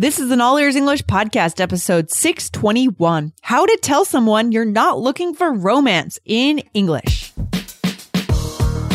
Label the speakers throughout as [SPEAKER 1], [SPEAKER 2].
[SPEAKER 1] This is an All Ears English podcast, episode 621 How to Tell Someone You're Not Looking for Romance in English.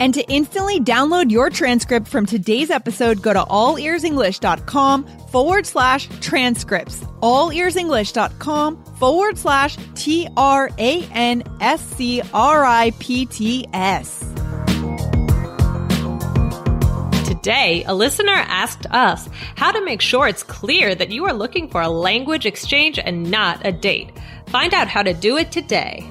[SPEAKER 1] And to instantly download your transcript from today's episode, go to allearsenglish.com forward slash transcripts. Allearsenglish.com forward slash T R A N S C R I P T S.
[SPEAKER 2] Today, a listener asked us how to make sure it's clear that you are looking for a language exchange and not a date. Find out how to do it today.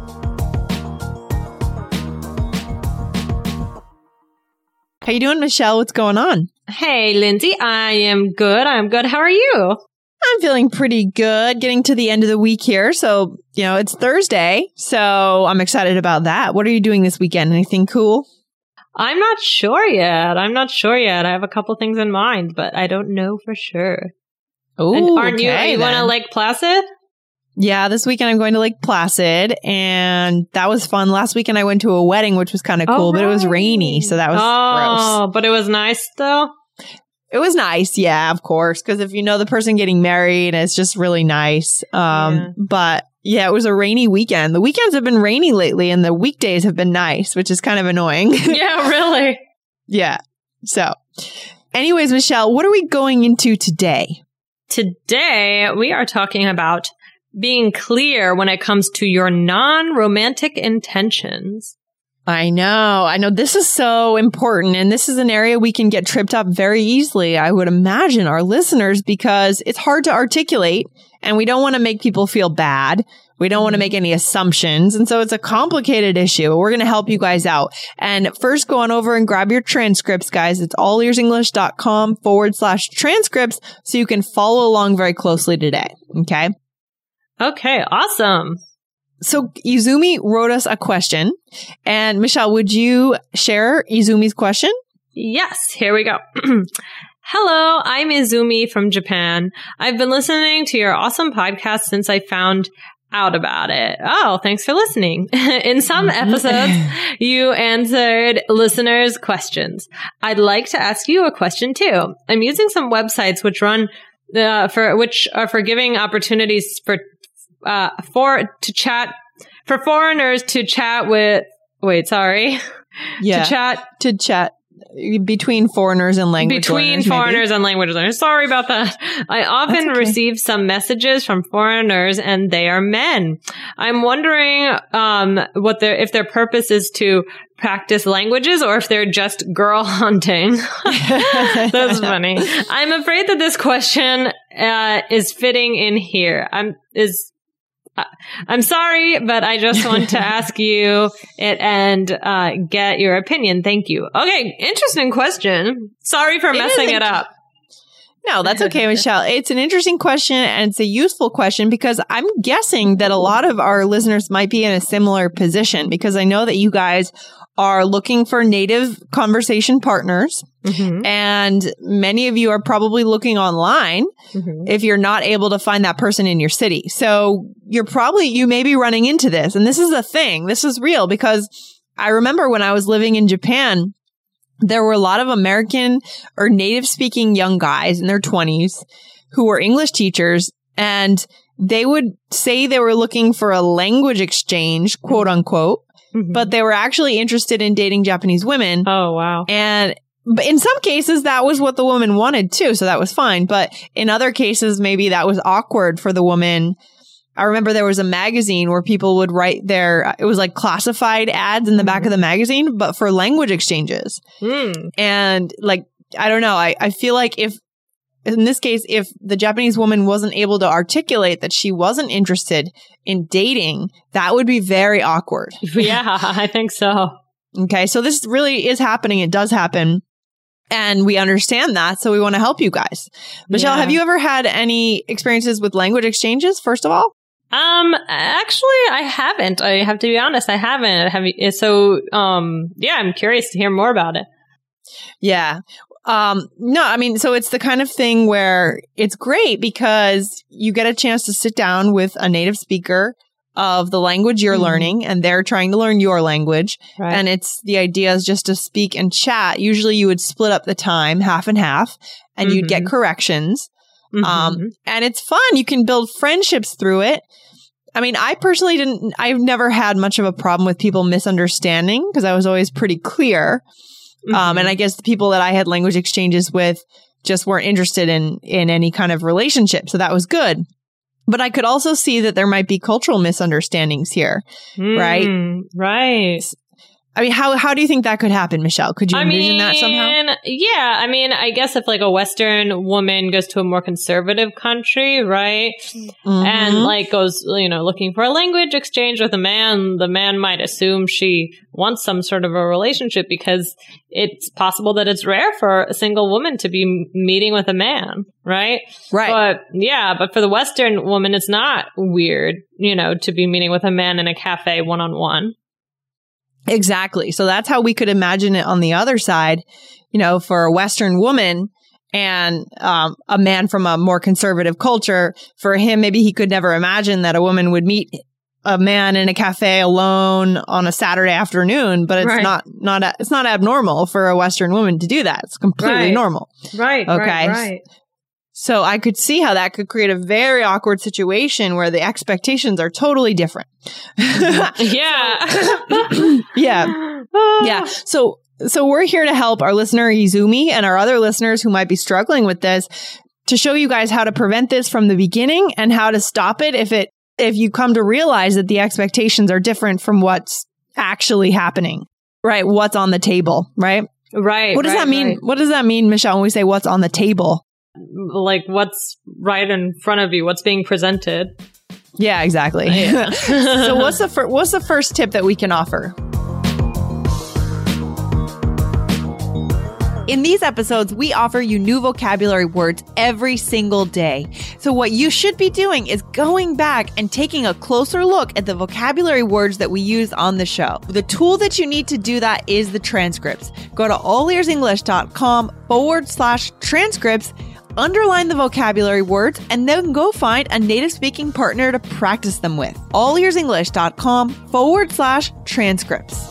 [SPEAKER 1] How you doing, Michelle? What's going on?
[SPEAKER 2] Hey, Lindsay, I am good. I'm good. How are you?
[SPEAKER 1] I'm feeling pretty good. Getting to the end of the week here. So, you know, it's Thursday. So I'm excited about that. What are you doing this weekend? Anything cool?
[SPEAKER 2] I'm not sure yet. I'm not sure yet. I have a couple things in mind, but I don't know for sure.
[SPEAKER 1] Oh,
[SPEAKER 2] aren't you? Are you going to Lake Placid?
[SPEAKER 1] Yeah, this weekend I'm going to Lake Placid, and that was fun. Last weekend I went to a wedding, which was kind of cool,
[SPEAKER 2] Oh,
[SPEAKER 1] but it was rainy, so that was
[SPEAKER 2] oh, but it was nice though.
[SPEAKER 1] It was nice, yeah, of course, because if you know the person getting married, it's just really nice. Um,
[SPEAKER 2] Yeah.
[SPEAKER 1] but yeah, it was a rainy weekend. The weekends have been rainy lately, and the weekdays have been nice, which is kind of annoying.
[SPEAKER 2] yeah, really.
[SPEAKER 1] yeah. So, anyways, Michelle, what are we going into today?
[SPEAKER 2] Today we are talking about being clear when it comes to your non-romantic intentions.
[SPEAKER 1] I know. I know this is so important. And this is an area we can get tripped up very easily, I would imagine, our listeners, because it's hard to articulate and we don't want to make people feel bad. We don't want to mm-hmm. make any assumptions. And so it's a complicated issue. We're going to help you guys out. And first go on over and grab your transcripts, guys. It's allearsenglish.com forward slash transcripts so you can follow along very closely today. Okay.
[SPEAKER 2] Okay, awesome.
[SPEAKER 1] So Izumi wrote us a question. And Michelle, would you share Izumi's question?
[SPEAKER 2] Yes, here we go. Hello, I'm Izumi from Japan. I've been listening to your awesome podcast since I found out about it. Oh, thanks for listening. In some episodes, you answered listeners' questions. I'd like to ask you a question too. I'm using some websites which run uh, for which are for giving opportunities for uh, for to chat for foreigners to chat with. Wait, sorry.
[SPEAKER 1] Yeah.
[SPEAKER 2] To chat
[SPEAKER 1] to chat between foreigners and language
[SPEAKER 2] between
[SPEAKER 1] learners, maybe.
[SPEAKER 2] foreigners and language learners. Sorry about that. I often
[SPEAKER 1] okay.
[SPEAKER 2] receive some messages from foreigners and they are men. I'm wondering um what their if their purpose is to practice languages or if they're just girl hunting. That's funny. I'm afraid that this question uh is fitting in here. I'm is I'm sorry, but I just want to ask you it and uh, get your opinion. Thank you. Okay, interesting question. Sorry for
[SPEAKER 1] It
[SPEAKER 2] messing it up.
[SPEAKER 1] No, that's okay, Michelle. It's an interesting question and it's a useful question because I'm guessing that a lot of our listeners might be in a similar position because I know that you guys are looking for native conversation partners
[SPEAKER 2] Mhm,
[SPEAKER 1] and many of you are probably looking online
[SPEAKER 2] mhm.
[SPEAKER 1] if you're not able to find that person in your city. So you're probably, you may be running into this. And this is a thing. This is real because I remember when I was living in Japan, there were a lot of American or native speaking young guys in their 20s who were English teachers and they would say they were looking for a language exchange, quote unquote,
[SPEAKER 2] Mhm.
[SPEAKER 1] but they were actually interested in dating Japanese women.
[SPEAKER 2] oh wow.
[SPEAKER 1] And but in some cases, that was what the woman wanted too. So that was fine. But in other cases, maybe that was awkward for the woman I remember there was a magazine where people would write their, it was like classified ads in the back of the magazine, but for language exchanges.
[SPEAKER 2] Mm.
[SPEAKER 1] And like, I don't know. I, I feel like if, in this case, if the Japanese woman wasn't able to articulate that she wasn't interested in dating, that would be very awkward.
[SPEAKER 2] Yeah, I think so.
[SPEAKER 1] Okay. So this really is happening. It does happen. And we understand that. So we want to help you guys. Michelle,
[SPEAKER 2] Yeah.
[SPEAKER 1] have you ever had any experiences with language exchanges, first of all?
[SPEAKER 2] Um, actually, I haven't. I have to be honest, I haven't. Have you, so, um, yeah, I'm curious to hear more about it.
[SPEAKER 1] Yeah. Um, no, I mean, so it's the kind of thing where it's great because you get a chance to sit down with a native speaker of the language you're
[SPEAKER 2] Mhm.
[SPEAKER 1] learning and they're trying to learn your language.
[SPEAKER 2] Right.
[SPEAKER 1] And it's the idea is just to speak and chat. Usually you would split up the time half and half and you'd get
[SPEAKER 2] Mhm.
[SPEAKER 1] corrections.
[SPEAKER 2] Mhm.
[SPEAKER 1] Um, and it's fun. You can build friendships through it. I mean, I personally didn't, I've never had much of a problem with people misunderstanding because I was always pretty clear. Um, and I guess the people that I had language exchanges with just weren't interested in, in any kind of relationship. So that was good. But I could also see that there might be cultural misunderstandings here. right?
[SPEAKER 2] Mm, right.
[SPEAKER 1] I mean, how, how do you think that could happen, Michelle? Could you
[SPEAKER 2] I
[SPEAKER 1] envision
[SPEAKER 2] mean,
[SPEAKER 1] that somehow?
[SPEAKER 2] yeah. I mean, I guess if like a Western woman goes to a more conservative country, right, and
[SPEAKER 1] Mhm.
[SPEAKER 2] like goes, you know, looking for a language exchange with a man, the man might assume she wants some sort of a relationship because it's possible that it's rare for a single woman to be meeting with a man, right?
[SPEAKER 1] right.
[SPEAKER 2] But yeah, but for the Western woman, it's not weird, you know, to be meeting with a man in a cafe one on one.
[SPEAKER 1] Exactly. So that's how we could imagine it on the other side, you know, for a Western woman and um, a man from a more conservative culture. For him, maybe he could never imagine that a woman would meet a man in a cafe alone on a Saturday afternoon, but it's
[SPEAKER 2] Right.
[SPEAKER 1] not, not, a, it's not abnormal for a Western woman to do that. It's completely
[SPEAKER 2] Right.
[SPEAKER 1] normal.
[SPEAKER 2] Right.
[SPEAKER 1] Okay. So I could see how that could create a very awkward situation where the expectations are totally different. Mm-hmm.
[SPEAKER 2] Yeah.
[SPEAKER 1] yeah. Yeah. So so we're here to help our listener Izumi and our other listeners who might be struggling with this to show you guys how to prevent this from the beginning and how to stop it if it if you come to realize that the expectations are different from what's actually happening. Right? What's on the table, right?
[SPEAKER 2] Right.
[SPEAKER 1] What does
[SPEAKER 2] right,
[SPEAKER 1] that mean?
[SPEAKER 2] right.
[SPEAKER 1] What does that mean, Michelle, when we say what's on the table?
[SPEAKER 2] Like what's right in front of you? What's being presented?
[SPEAKER 1] Yeah, exactly.
[SPEAKER 2] Yeah.
[SPEAKER 1] so what's the fir- what's the first tip that we can offer? In these episodes, we offer you new vocabulary words every single day. So what you should be doing is going back and taking a closer look at the vocabulary words that we use on the show. The tool that you need to do that is the transcripts. Go to allearsenglish.com forward slash transcripts underline the vocabulary words, and then go find a native speaking partner to practice them with. Allearsenglish.com forward slash transcripts.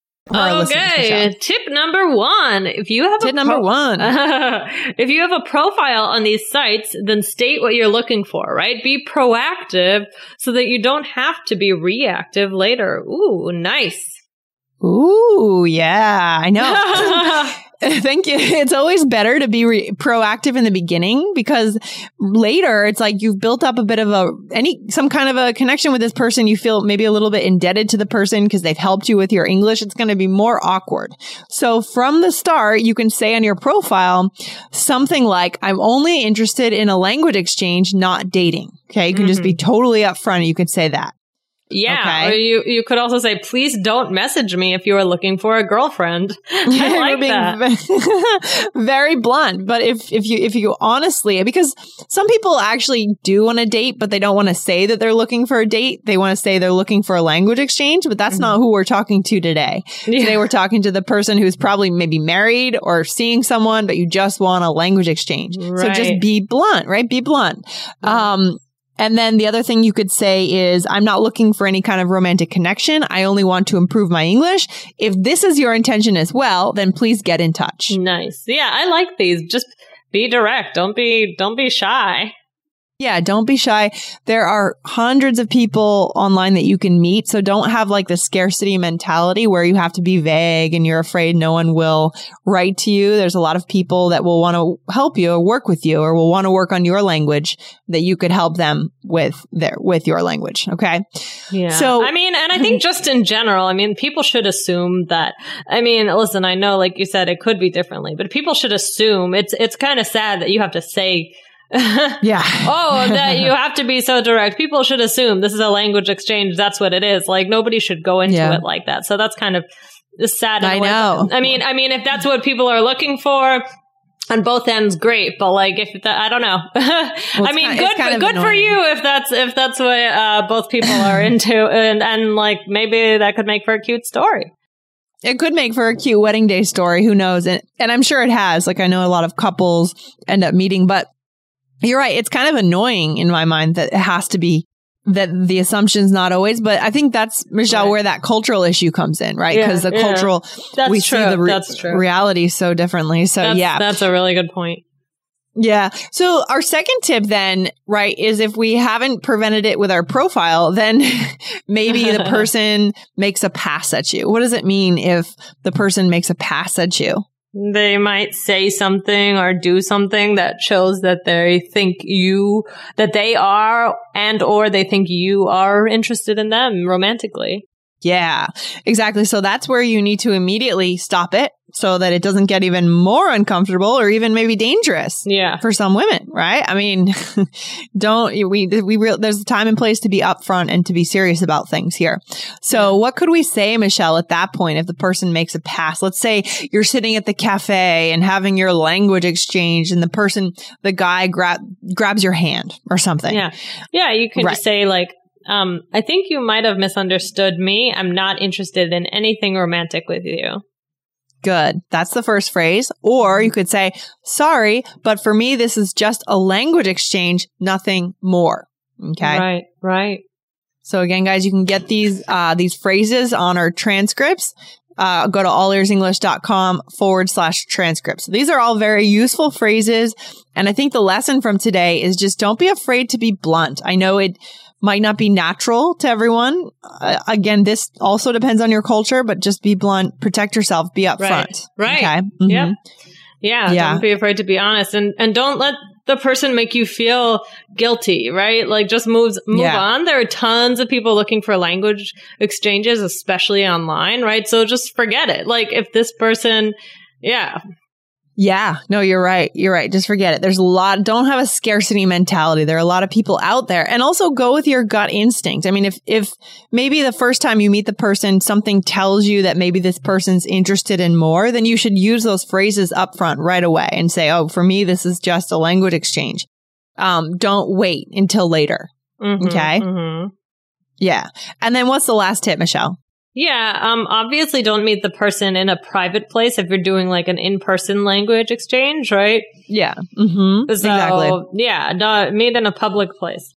[SPEAKER 1] For our listeners,
[SPEAKER 2] Okay, tip number one. If you have
[SPEAKER 1] Tip
[SPEAKER 2] a
[SPEAKER 1] number one.
[SPEAKER 2] if you have a profile on these sites, then state what you're looking for, right? Be proactive so that you don't have to be reactive later. Ooh, nice.
[SPEAKER 1] Ooh, yeah, I know. Thank you. It's always better to be re- proactive in the beginning because later it's like you've built up a bit of a any some kind of a connection with this person. You feel maybe a little bit indebted to the person because they've helped you with your English. It's going to be more awkward. So from the start, you can say on your profile something like, "I'm only interested in a language exchange, not dating." Okay, you can just be mm-hmm. totally upfront. You can say that.
[SPEAKER 2] Yeah.
[SPEAKER 1] Okay.
[SPEAKER 2] You, you could also say, please don't message me if you are looking for a girlfriend. I like that.
[SPEAKER 1] ve- very blunt. But if if you if you honestly, because some people actually do want a date, but they don't want to say that they're looking for a date. They want to say they're looking for a language exchange, but that's not who we're talking to today. Today we're talking to the person who's probably maybe married or seeing someone, but you just want a language exchange. So just be blunt, right? Be blunt. Um, and then the other thing you could say is, I'm not looking for any kind of romantic connection. I only want to improve my English. If this is your intention as well, then please get in touch.
[SPEAKER 2] Nice. Yeah, I like these. Just be direct. Don't be don't be shy.
[SPEAKER 1] Yeah, don't be shy. There are hundreds of people online that you can meet. So don't have like the scarcity mentality where you have to be vague and you're afraid no one will write to you. There's a lot of people that will want to help you or work with you or will want to work on your language that you could help them with their, with your language. Okay.
[SPEAKER 2] Yeah.
[SPEAKER 1] So-
[SPEAKER 2] I mean, and I think just in general, I mean, people should assume that. I mean, listen, I know, like you said, it could be differently, but people should assume it's it's kind of sad that you have to say.
[SPEAKER 1] Yeah.
[SPEAKER 2] oh, that you have to be so direct. People should assume this is a language exchange. That's what it is. Like nobody should go into
[SPEAKER 1] Yeah.
[SPEAKER 2] it like that. So that's kind of sad.
[SPEAKER 1] I know.
[SPEAKER 2] I mean, I mean, if that's what people are looking for. On both ends, great, but like if that, I don't know. I mean, good,
[SPEAKER 1] kind of
[SPEAKER 2] good for you if that's if that's what uh, both people are into, and and like maybe that could make for a cute story.
[SPEAKER 1] It could make for a cute wedding day story. Who knows? And, and I'm sure it has. Like I know a lot of couples end up meeting, but you're right. It's kind of annoying in my mind that it has to be that the assumption's not always, but I think that's Michelle
[SPEAKER 2] Right.
[SPEAKER 1] where that cultural issue comes in, right?
[SPEAKER 2] Yeah,
[SPEAKER 1] Because the
[SPEAKER 2] yeah.
[SPEAKER 1] cultural,
[SPEAKER 2] That's
[SPEAKER 1] we
[SPEAKER 2] true.
[SPEAKER 1] see the re-
[SPEAKER 2] that's true.
[SPEAKER 1] reality so differently. So
[SPEAKER 2] that's,
[SPEAKER 1] yeah,
[SPEAKER 2] that's a really good point.
[SPEAKER 1] yeah. So our second tip then, right, is if we haven't prevented it with our profile, then maybe the person makes a pass at you. What does it mean if the person makes a pass at you?
[SPEAKER 2] They might say something or do something that shows that they think you, that they are and or they think you are interested in them romantically.
[SPEAKER 1] Yeah, exactly. So that's where you need to immediately stop it so that it doesn't get even more uncomfortable or even maybe dangerous
[SPEAKER 2] Yeah.
[SPEAKER 1] for some women, right? I mean, don't we, we real, there's a time and place to be upfront and to be serious about things here. So what could we say, Michelle, at that point if the person makes a pass? Let's say you're sitting at the cafe and having your language exchange and the person, the guy grab, grabs your hand or something.
[SPEAKER 2] Yeah. Yeah. You can
[SPEAKER 1] Right.
[SPEAKER 2] just say like, um, I think you might have misunderstood me. I'm not interested in anything romantic with you.
[SPEAKER 1] Good. That's the first phrase. Or you could say, sorry, but for me, this is just a language exchange, nothing more. Okay.
[SPEAKER 2] Right. Right.
[SPEAKER 1] So again, guys, you can get these, uh, these phrases on our transcripts. Uh, go to allearsenglish.com forward slash transcripts. These are all very useful phrases. And I think the lesson from today is just don't be afraid to be blunt. I know it might not be natural to everyone. Uh, again, this also depends on your culture, but just be blunt, protect yourself, be upfront.
[SPEAKER 2] Right.
[SPEAKER 1] Okay.
[SPEAKER 2] Yep.
[SPEAKER 1] Mhm.
[SPEAKER 2] Yeah,
[SPEAKER 1] Yeah.
[SPEAKER 2] Don't be afraid to be honest, and and don't let the person make you feel guilty. Right? Like just moves move
[SPEAKER 1] Yeah.
[SPEAKER 2] on. There are tons of people looking for language exchanges, especially online. Right? So just forget it. Like if this person, yeah,
[SPEAKER 1] Yeah, no, you're right. You're right. Just forget it. There's a lot, don't have a scarcity mentality. There are a lot of people out there and also go with your gut instinct. I mean, if, if maybe the first time you meet the person, something tells you that maybe this person's interested in more, then you should use those phrases up front right away and say, Oh, for me, this is just a language exchange. Um, don't wait until later.
[SPEAKER 2] Mhm,
[SPEAKER 1] Okay.
[SPEAKER 2] mhm.
[SPEAKER 1] Yeah. And then what's the last tip, Michelle?
[SPEAKER 2] Yeah, um, obviously don't meet the person in a private place if you're doing like an in-person language exchange, right?
[SPEAKER 1] Yeah. Mm-hmm.
[SPEAKER 2] So,
[SPEAKER 1] exactly.
[SPEAKER 2] yeah, no, meet in a public place.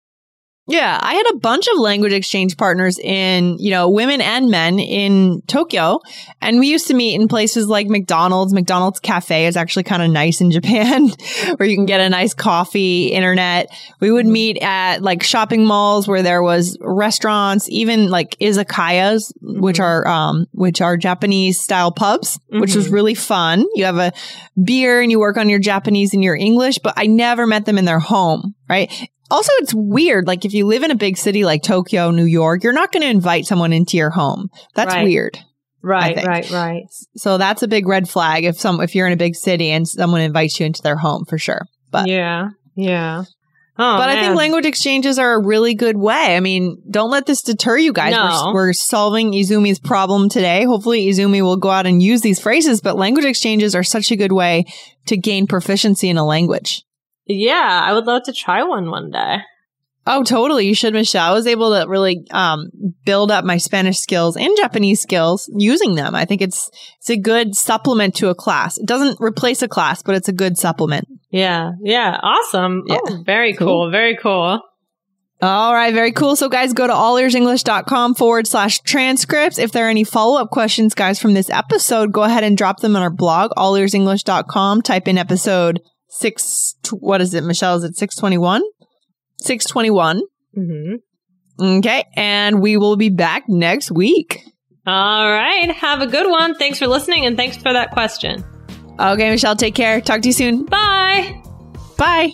[SPEAKER 1] Yeah, I had a bunch of language exchange partners in, you know, women and men in Tokyo. And we used to meet in places like McDonald's. McDonald's Cafe is actually kind of nice in Japan, where you can get a nice coffee, internet. We would meet at like shopping malls where there was restaurants, even like izakayas, which are, um, which are Japanese style pubs, which was
[SPEAKER 2] Mhm.
[SPEAKER 1] really fun. You have a beer and you work on your Japanese and your English, but I never met them in their home, right? Also, it's weird. Like if you live in a big city like Tokyo, New York, you're not going to invite someone into your home. That's
[SPEAKER 2] Right.
[SPEAKER 1] weird.
[SPEAKER 2] Right, right, right.
[SPEAKER 1] So that's a big red flag if some if you're in a big city and someone invites you into their home for sure. But
[SPEAKER 2] yeah, yeah. Oh,
[SPEAKER 1] but I think language exchanges are a really good way. I mean, don't let this deter you guys.
[SPEAKER 2] No.
[SPEAKER 1] We're, we're solving Izumi's problem today. Hopefully, Izumi will go out and use these phrases, but language exchanges are such a good way to gain proficiency in a language.
[SPEAKER 2] Yeah, I would love to try one one day.
[SPEAKER 1] Oh, totally. You should, Michelle. I was able to really um, build up my Spanish skills and Japanese skills using them. I think it's it's a good supplement to a class. It doesn't replace a class, but it's a good supplement.
[SPEAKER 2] Yeah, yeah, awesome.
[SPEAKER 1] Yeah.
[SPEAKER 2] Oh, very
[SPEAKER 1] Cool.
[SPEAKER 2] cool. very cool.
[SPEAKER 1] All right, very cool. So, guys, go to allearsenglish.com forward slash transcripts. If there are any follow up questions, guys, from this episode, go ahead and drop them on our blog, allearsenglish.com. Type in episode six, what is it, Michelle? Is it 621? 621.
[SPEAKER 2] hmm
[SPEAKER 1] Okay. And we will be back next week.
[SPEAKER 2] All right, have a good one. Thanks for listening, and thanks for that question.
[SPEAKER 1] Okay, Michelle, take care. Talk to you soon.
[SPEAKER 2] Bye.
[SPEAKER 1] Bye.